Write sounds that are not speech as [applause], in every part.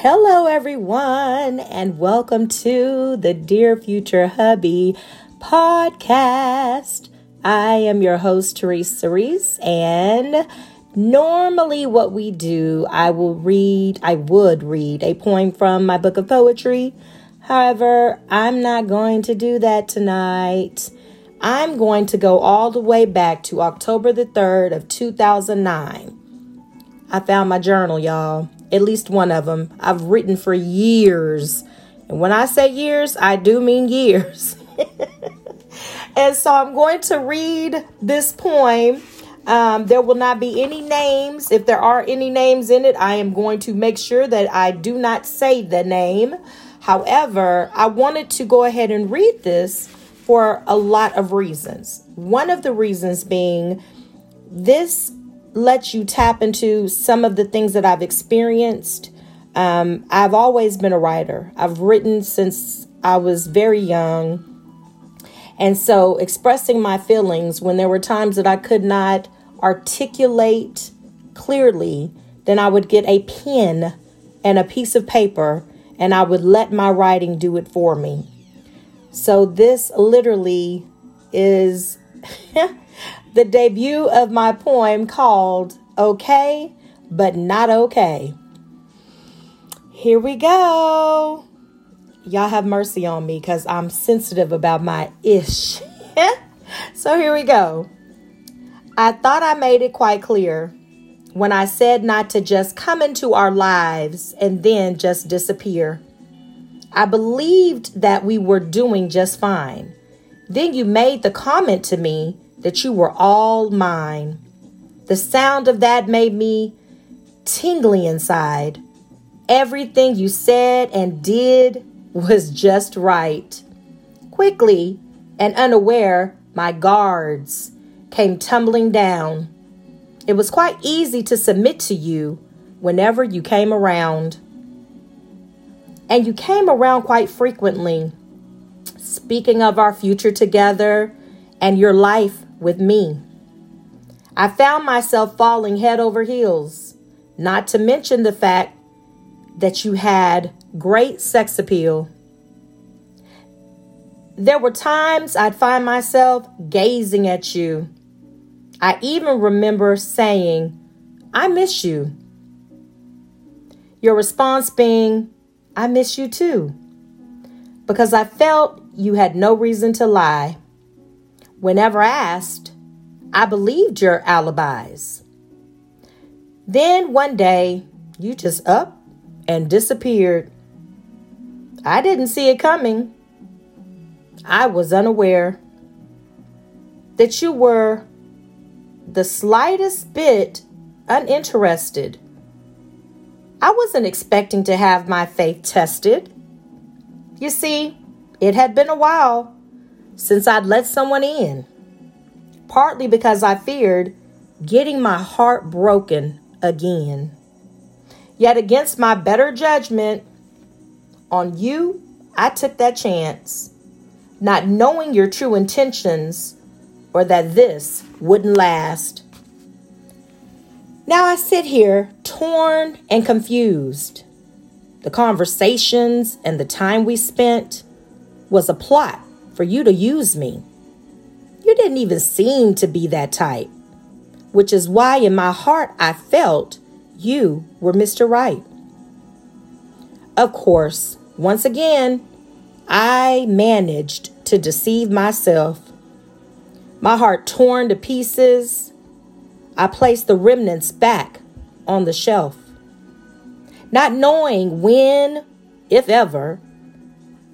Hello, everyone, and welcome to the Dear Future Hubby podcast. I am your host, Therese Cerise, and normally what we do, I will read, I would read a poem from my book of poetry. However, I'm not going to do that tonight. I'm going to go all the way back to October the 3rd of 2009. I found my journal, y'all. At least one of them. I've written for years. And when I say years, I do mean years. [laughs] and so I'm going to read this poem. Um, there will not be any names. If there are any names in it, I am going to make sure that I do not say the name. However, I wanted to go ahead and read this for a lot of reasons. One of the reasons being this lets you tap into some of the things that I've experienced. Um, I've always been a writer, I've written since I was very young. And so, expressing my feelings when there were times that I could not articulate clearly, then I would get a pen and a piece of paper and I would let my writing do it for me. So, this literally is [laughs] the debut of my poem called Okay, but Not Okay. Here we go. Y'all have mercy on me because I'm sensitive about my ish. [laughs] so here we go. I thought I made it quite clear when I said not to just come into our lives and then just disappear. I believed that we were doing just fine. Then you made the comment to me that you were all mine. The sound of that made me tingly inside. Everything you said and did was just right. Quickly and unaware, my guards came tumbling down. It was quite easy to submit to you whenever you came around. And you came around quite frequently, speaking of our future together and your life with me. I found myself falling head over heels, not to mention the fact that you had great sex appeal. There were times I'd find myself gazing at you. I even remember saying, I miss you. Your response being, I miss you too. Because I felt you had no reason to lie. Whenever asked, I believed your alibis. Then one day, you just up and disappeared. I didn't see it coming. I was unaware that you were the slightest bit uninterested. I wasn't expecting to have my faith tested. You see, it had been a while since I'd let someone in, partly because I feared getting my heart broken again. Yet, against my better judgment on you, I took that chance, not knowing your true intentions or that this wouldn't last. Now I sit here torn and confused. The conversations and the time we spent was a plot for you to use me. You didn't even seem to be that type, which is why in my heart I felt you were Mr. Right. Of course, once again, I managed to deceive myself. My heart torn to pieces, I placed the remnants back on the shelf. Not knowing when, if ever,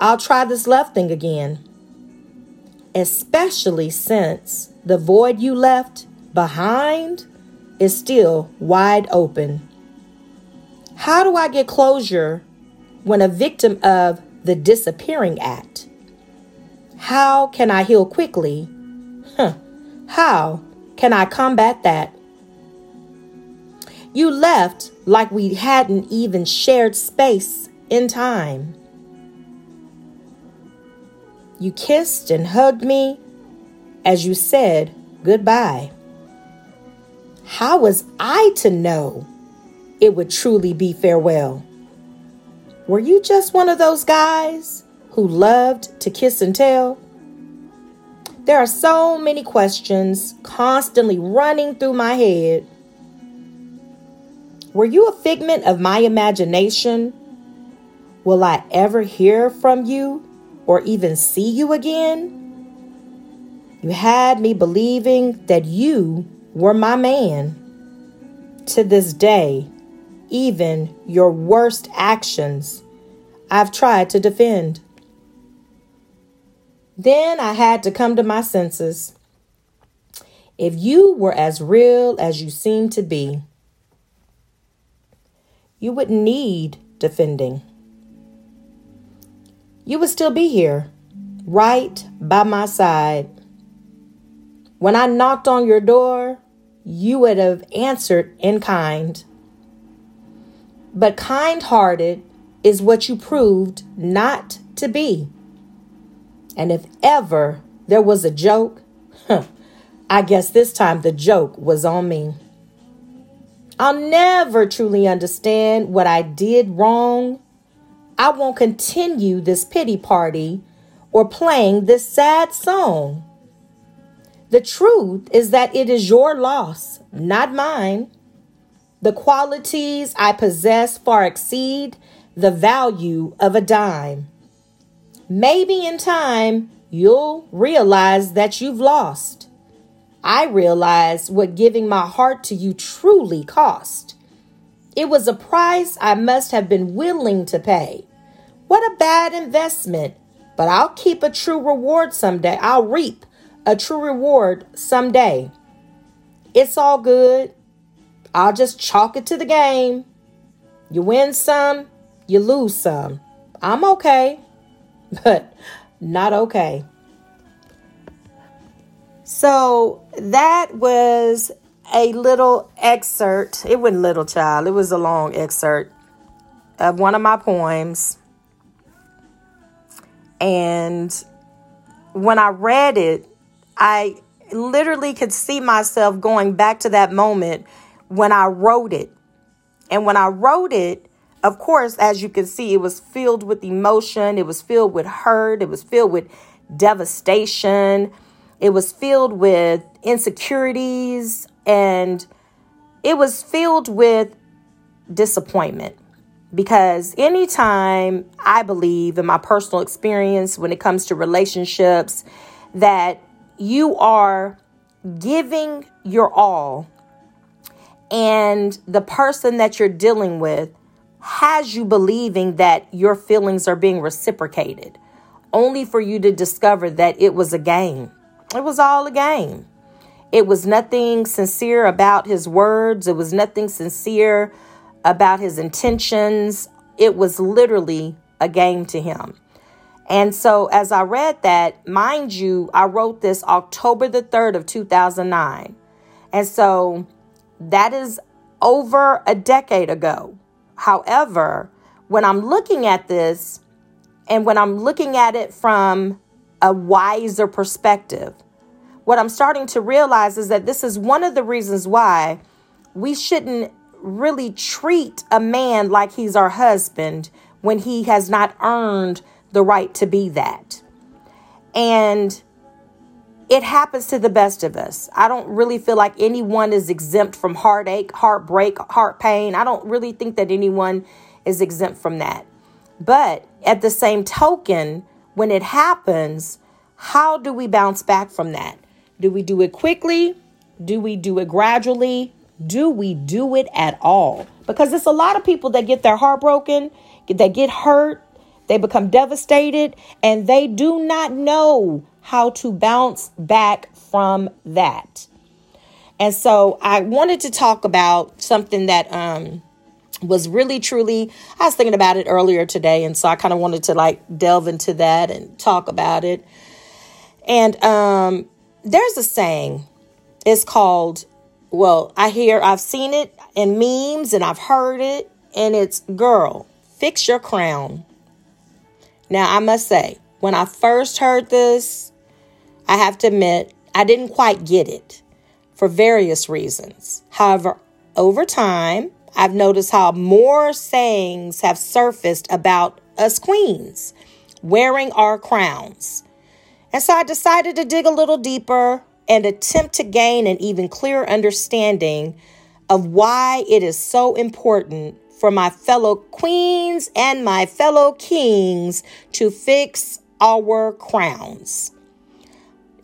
I'll try this love thing again especially since the void you left behind is still wide open. How do I get closure when a victim of the disappearing act? How can I heal quickly? Huh. How can I combat that? You left like we hadn't even shared space in time. You kissed and hugged me as you said goodbye. How was I to know it would truly be farewell? Were you just one of those guys who loved to kiss and tell? There are so many questions constantly running through my head. Were you a figment of my imagination? Will I ever hear from you or even see you again? You had me believing that you were my man. To this day, even your worst actions, I've tried to defend. Then I had to come to my senses. If you were as real as you seem to be, you wouldn't need defending. You would still be here, right by my side. When I knocked on your door, you would have answered in kind. But kind hearted is what you proved not to be. And if ever there was a joke, huh, I guess this time the joke was on me. I'll never truly understand what I did wrong. I won't continue this pity party or playing this sad song. The truth is that it is your loss, not mine. The qualities I possess far exceed the value of a dime. Maybe in time you'll realize that you've lost. I realized what giving my heart to you truly cost. It was a price I must have been willing to pay. What a bad investment, but I'll keep a true reward someday. I'll reap a true reward someday. It's all good. I'll just chalk it to the game. You win some, you lose some. I'm okay [laughs] but not okay. So that was a little excerpt. It wasn't little child, it was a long excerpt of one of my poems. And when I read it, I literally could see myself going back to that moment when I wrote it. And when I wrote it, of course, as you can see, it was filled with emotion, it was filled with hurt, it was filled with devastation, it was filled with insecurities, and it was filled with disappointment. Because anytime I believe in my personal experience when it comes to relationships, that you are giving your all, and the person that you're dealing with has you believing that your feelings are being reciprocated, only for you to discover that it was a game. It was all a game. It was nothing sincere about his words, it was nothing sincere about his intentions. It was literally a game to him. And so as I read that, mind you, I wrote this October the 3rd of 2009. And so that is over a decade ago. However, when I'm looking at this and when I'm looking at it from a wiser perspective, what I'm starting to realize is that this is one of the reasons why we shouldn't really treat a man like he's our husband when he has not earned the right to be that. And it happens to the best of us. I don't really feel like anyone is exempt from heartache, heartbreak, heart pain. I don't really think that anyone is exempt from that. But at the same token, when it happens, how do we bounce back from that? Do we do it quickly? Do we do it gradually? Do we do it at all? Because it's a lot of people that get their heart broken, that get hurt, they become devastated, and they do not know how to bounce back from that. And so I wanted to talk about something that um, was really truly, I was thinking about it earlier today. And so I kind of wanted to like delve into that and talk about it. And um, there's a saying, it's called, well, I hear, I've seen it in memes and I've heard it, and it's girl, fix your crown. Now, I must say, when I first heard this, I have to admit, I didn't quite get it for various reasons. However, over time, I've noticed how more sayings have surfaced about us queens wearing our crowns. And so I decided to dig a little deeper and attempt to gain an even clearer understanding of why it is so important for my fellow queens and my fellow kings to fix our crowns.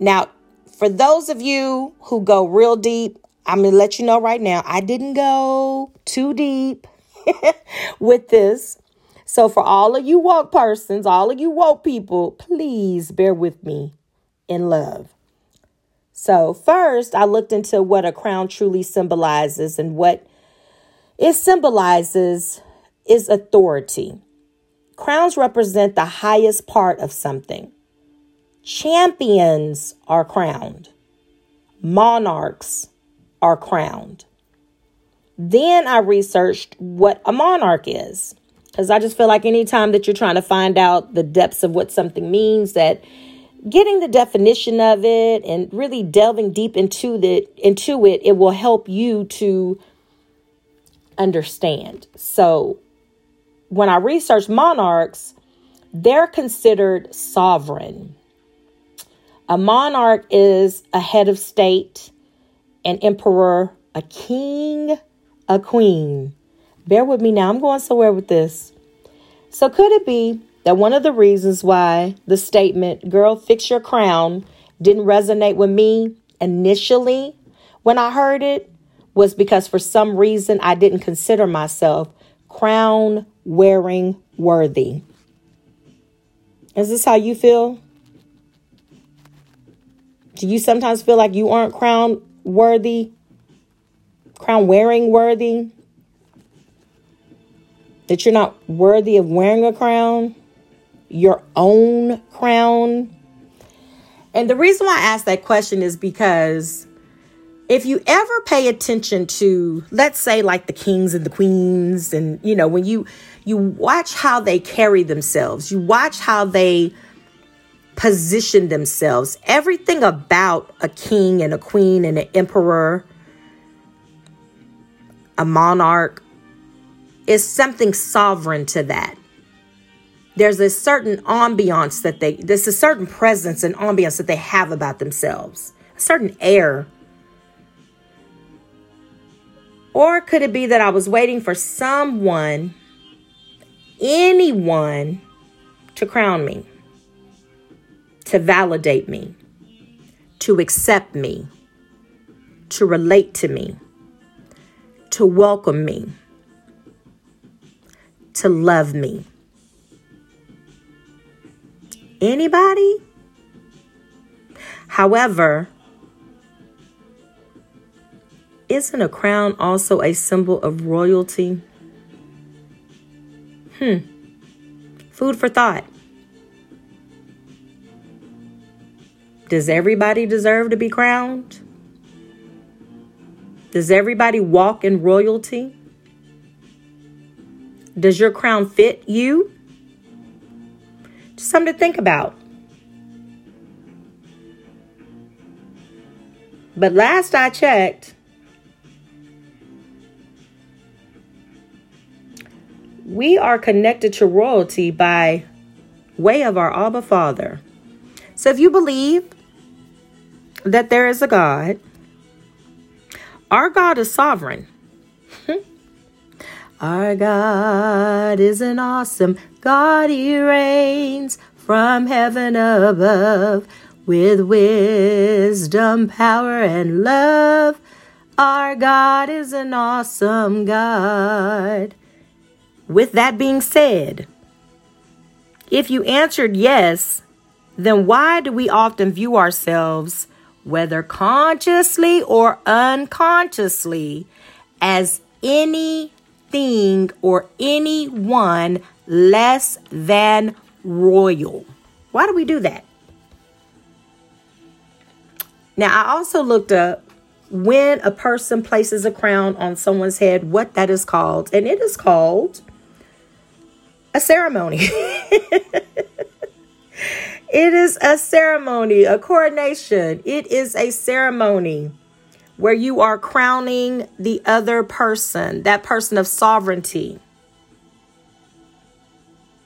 Now, for those of you who go real deep, I'm going to let you know right now, I didn't go too deep [laughs] with this. So, for all of you woke persons, all of you woke people, please bear with me in love. So, first, I looked into what a crown truly symbolizes, and what it symbolizes is authority. Crowns represent the highest part of something. Champions are crowned, monarchs are crowned. Then I researched what a monarch is because I just feel like anytime that you're trying to find out the depths of what something means, that getting the definition of it and really delving deep into the into it, it will help you to understand. So when I researched monarchs, they're considered sovereign. A monarch is a head of state, an emperor, a king, a queen. Bear with me now, I'm going somewhere with this. So, could it be that one of the reasons why the statement, girl, fix your crown, didn't resonate with me initially when I heard it was because for some reason I didn't consider myself crown wearing worthy? Is this how you feel? Do you sometimes feel like you aren't crown worthy? Crown wearing worthy? That you're not worthy of wearing a crown? Your own crown? And the reason why I ask that question is because if you ever pay attention to let's say like the kings and the queens and you know when you you watch how they carry themselves you watch how they position themselves. Everything about a king and a queen and an emperor, a monarch, is something sovereign to that. There's a certain ambiance that they, there's a certain presence and ambiance that they have about themselves, a certain air. Or could it be that I was waiting for someone, anyone, to crown me? to validate me, to accept me, to relate to me, to welcome me, to love me. Anybody? However, isn't a crown also a symbol of royalty? Hmm. Food for thought. Does everybody deserve to be crowned? Does everybody walk in royalty? Does your crown fit you? Just something to think about. But last I checked, we are connected to royalty by way of our Abba Father. So if you believe that there is a God. Our God is sovereign. Our God is an awesome God. He reigns from heaven above with wisdom, power, and love. Our God is an awesome God. With that being said, if you answered yes, then why do we often view ourselves whether consciously or unconsciously, as anything or anyone less than royal. Why do we do that? Now, I also looked up when a person places a crown on someone's head, what that is called, and it is called a ceremony. [laughs] It is a ceremony, a coronation. It is a ceremony where you are crowning the other person, that person of sovereignty.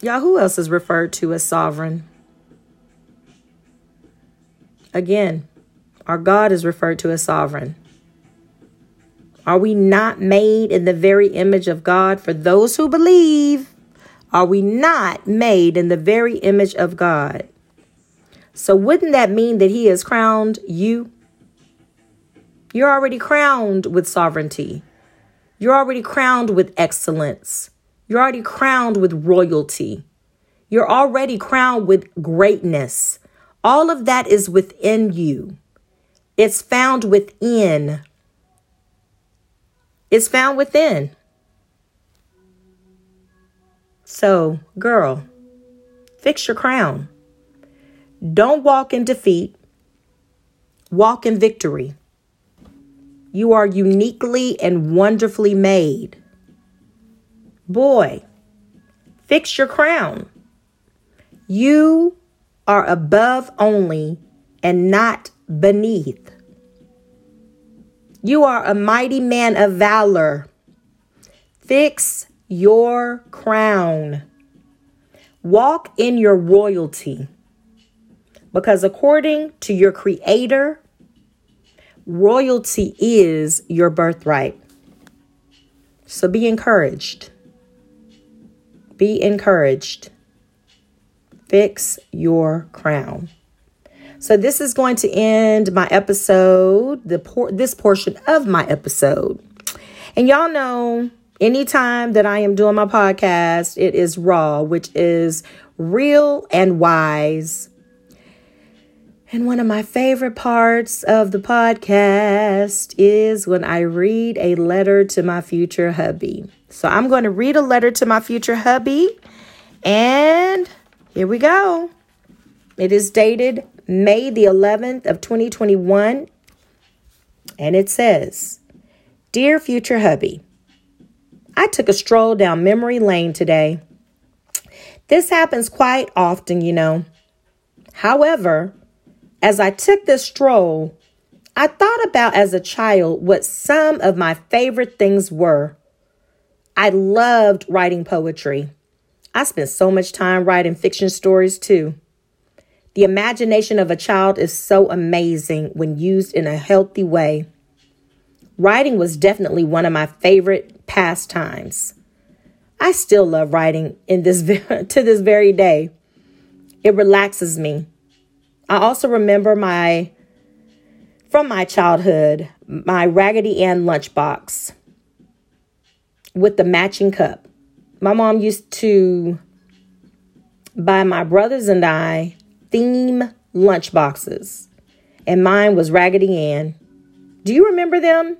Y'all, who else is referred to as sovereign? Again, our God is referred to as sovereign. Are we not made in the very image of God for those who believe? Are we not made in the very image of God? So, wouldn't that mean that He has crowned you? You're already crowned with sovereignty. You're already crowned with excellence. You're already crowned with royalty. You're already crowned with greatness. All of that is within you. It's found within. It's found within. So, girl, fix your crown. Don't walk in defeat, walk in victory. You are uniquely and wonderfully made. Boy, fix your crown. You are above only and not beneath. You are a mighty man of valor. Fix your crown. Walk in your royalty. Because according to your Creator, royalty is your birthright. So be encouraged. Be encouraged. Fix your crown. So this is going to end my episode, the por- this portion of my episode. And y'all know anytime that I am doing my podcast, it is raw, which is real and wise and one of my favorite parts of the podcast is when I read a letter to my future hubby. So I'm going to read a letter to my future hubby. And here we go. It is dated May the 11th of 2021. And it says, Dear future hubby, I took a stroll down memory lane today. This happens quite often, you know. However, as I took this stroll, I thought about as a child what some of my favorite things were. I loved writing poetry. I spent so much time writing fiction stories too. The imagination of a child is so amazing when used in a healthy way. Writing was definitely one of my favorite pastimes. I still love writing in this [laughs] to this very day. It relaxes me. I also remember my from my childhood, my Raggedy Ann lunchbox with the matching cup. My mom used to buy my brothers and I theme lunchboxes, and mine was Raggedy Ann. Do you remember them?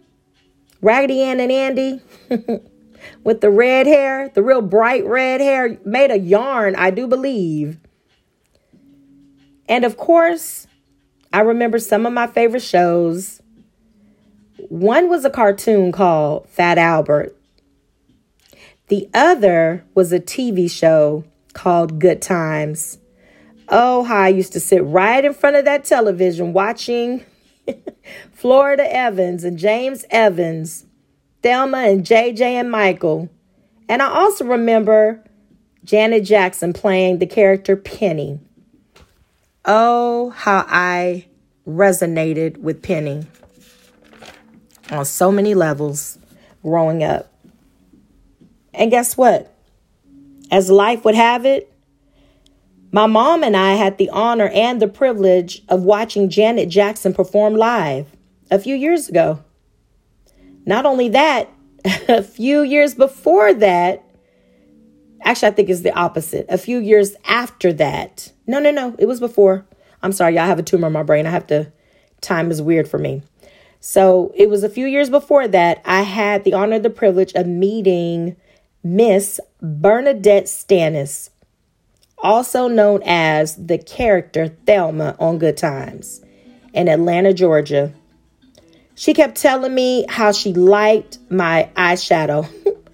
Raggedy Ann and Andy [laughs] with the red hair, the real bright red hair, made of yarn, I do believe. And of course, I remember some of my favorite shows. One was a cartoon called Fat Albert. The other was a TV show called Good Times. Oh, how I used to sit right in front of that television watching [laughs] Florida Evans and James Evans, Thelma and JJ and Michael. And I also remember Janet Jackson playing the character Penny. Oh, how I resonated with Penny on so many levels growing up. And guess what? As life would have it, my mom and I had the honor and the privilege of watching Janet Jackson perform live a few years ago. Not only that, [laughs] a few years before that, Actually, I think it's the opposite. A few years after that. No, no, no. It was before. I'm sorry, y'all have a tumor in my brain. I have to, time is weird for me. So it was a few years before that. I had the honor, the privilege of meeting Miss Bernadette Stanis, also known as the character Thelma on Good Times in Atlanta, Georgia. She kept telling me how she liked my eyeshadow. [laughs]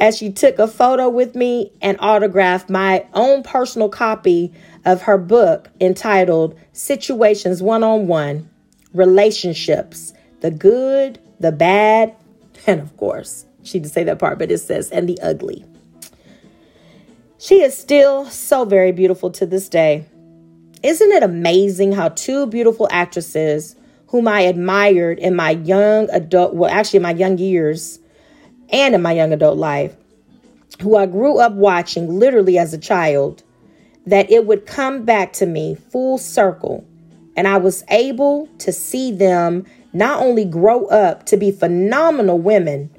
as she took a photo with me and autographed my own personal copy of her book entitled Situations One on One Relationships the good, the bad, [laughs] and of course, she didn't say that part, but it says, and the ugly. She is still so very beautiful to this day. Isn't it amazing how two beautiful actresses whom I admired in my young adult, well, actually, in my young years and in my young adult life, who I grew up watching literally as a child, that it would come back to me full circle. And I was able to see them not only grow up to be phenomenal women,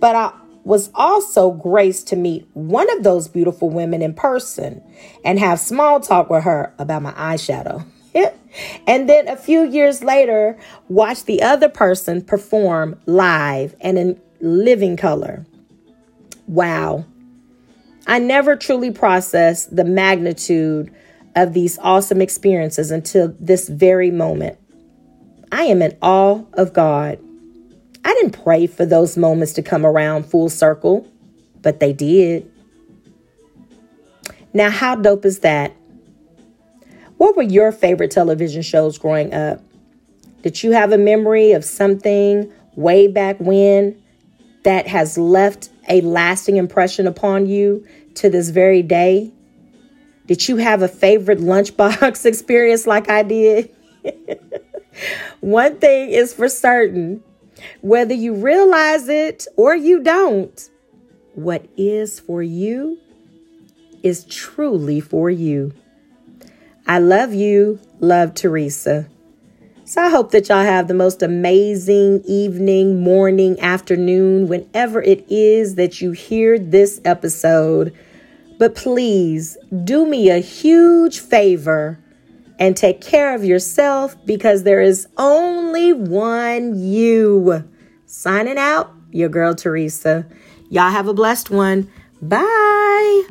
but I was also graced to meet one of those beautiful women in person and have small talk with her about my eyeshadow. [laughs] and then a few years later, watch the other person perform live and in living color. Wow. I never truly processed the magnitude of these awesome experiences until this very moment. I am in awe of God. I didn't pray for those moments to come around full circle, but they did. Now, how dope is that? What were your favorite television shows growing up? Did you have a memory of something way back when that has left a lasting impression upon you to this very day? Did you have a favorite lunchbox [laughs] experience like I did? [laughs] One thing is for certain whether you realize it or you don't, what is for you is truly for you. I love you. Love Teresa. So I hope that y'all have the most amazing evening, morning, afternoon, whenever it is that you hear this episode. But please do me a huge favor and take care of yourself because there is only one you. Signing out, your girl Teresa. Y'all have a blessed one. Bye.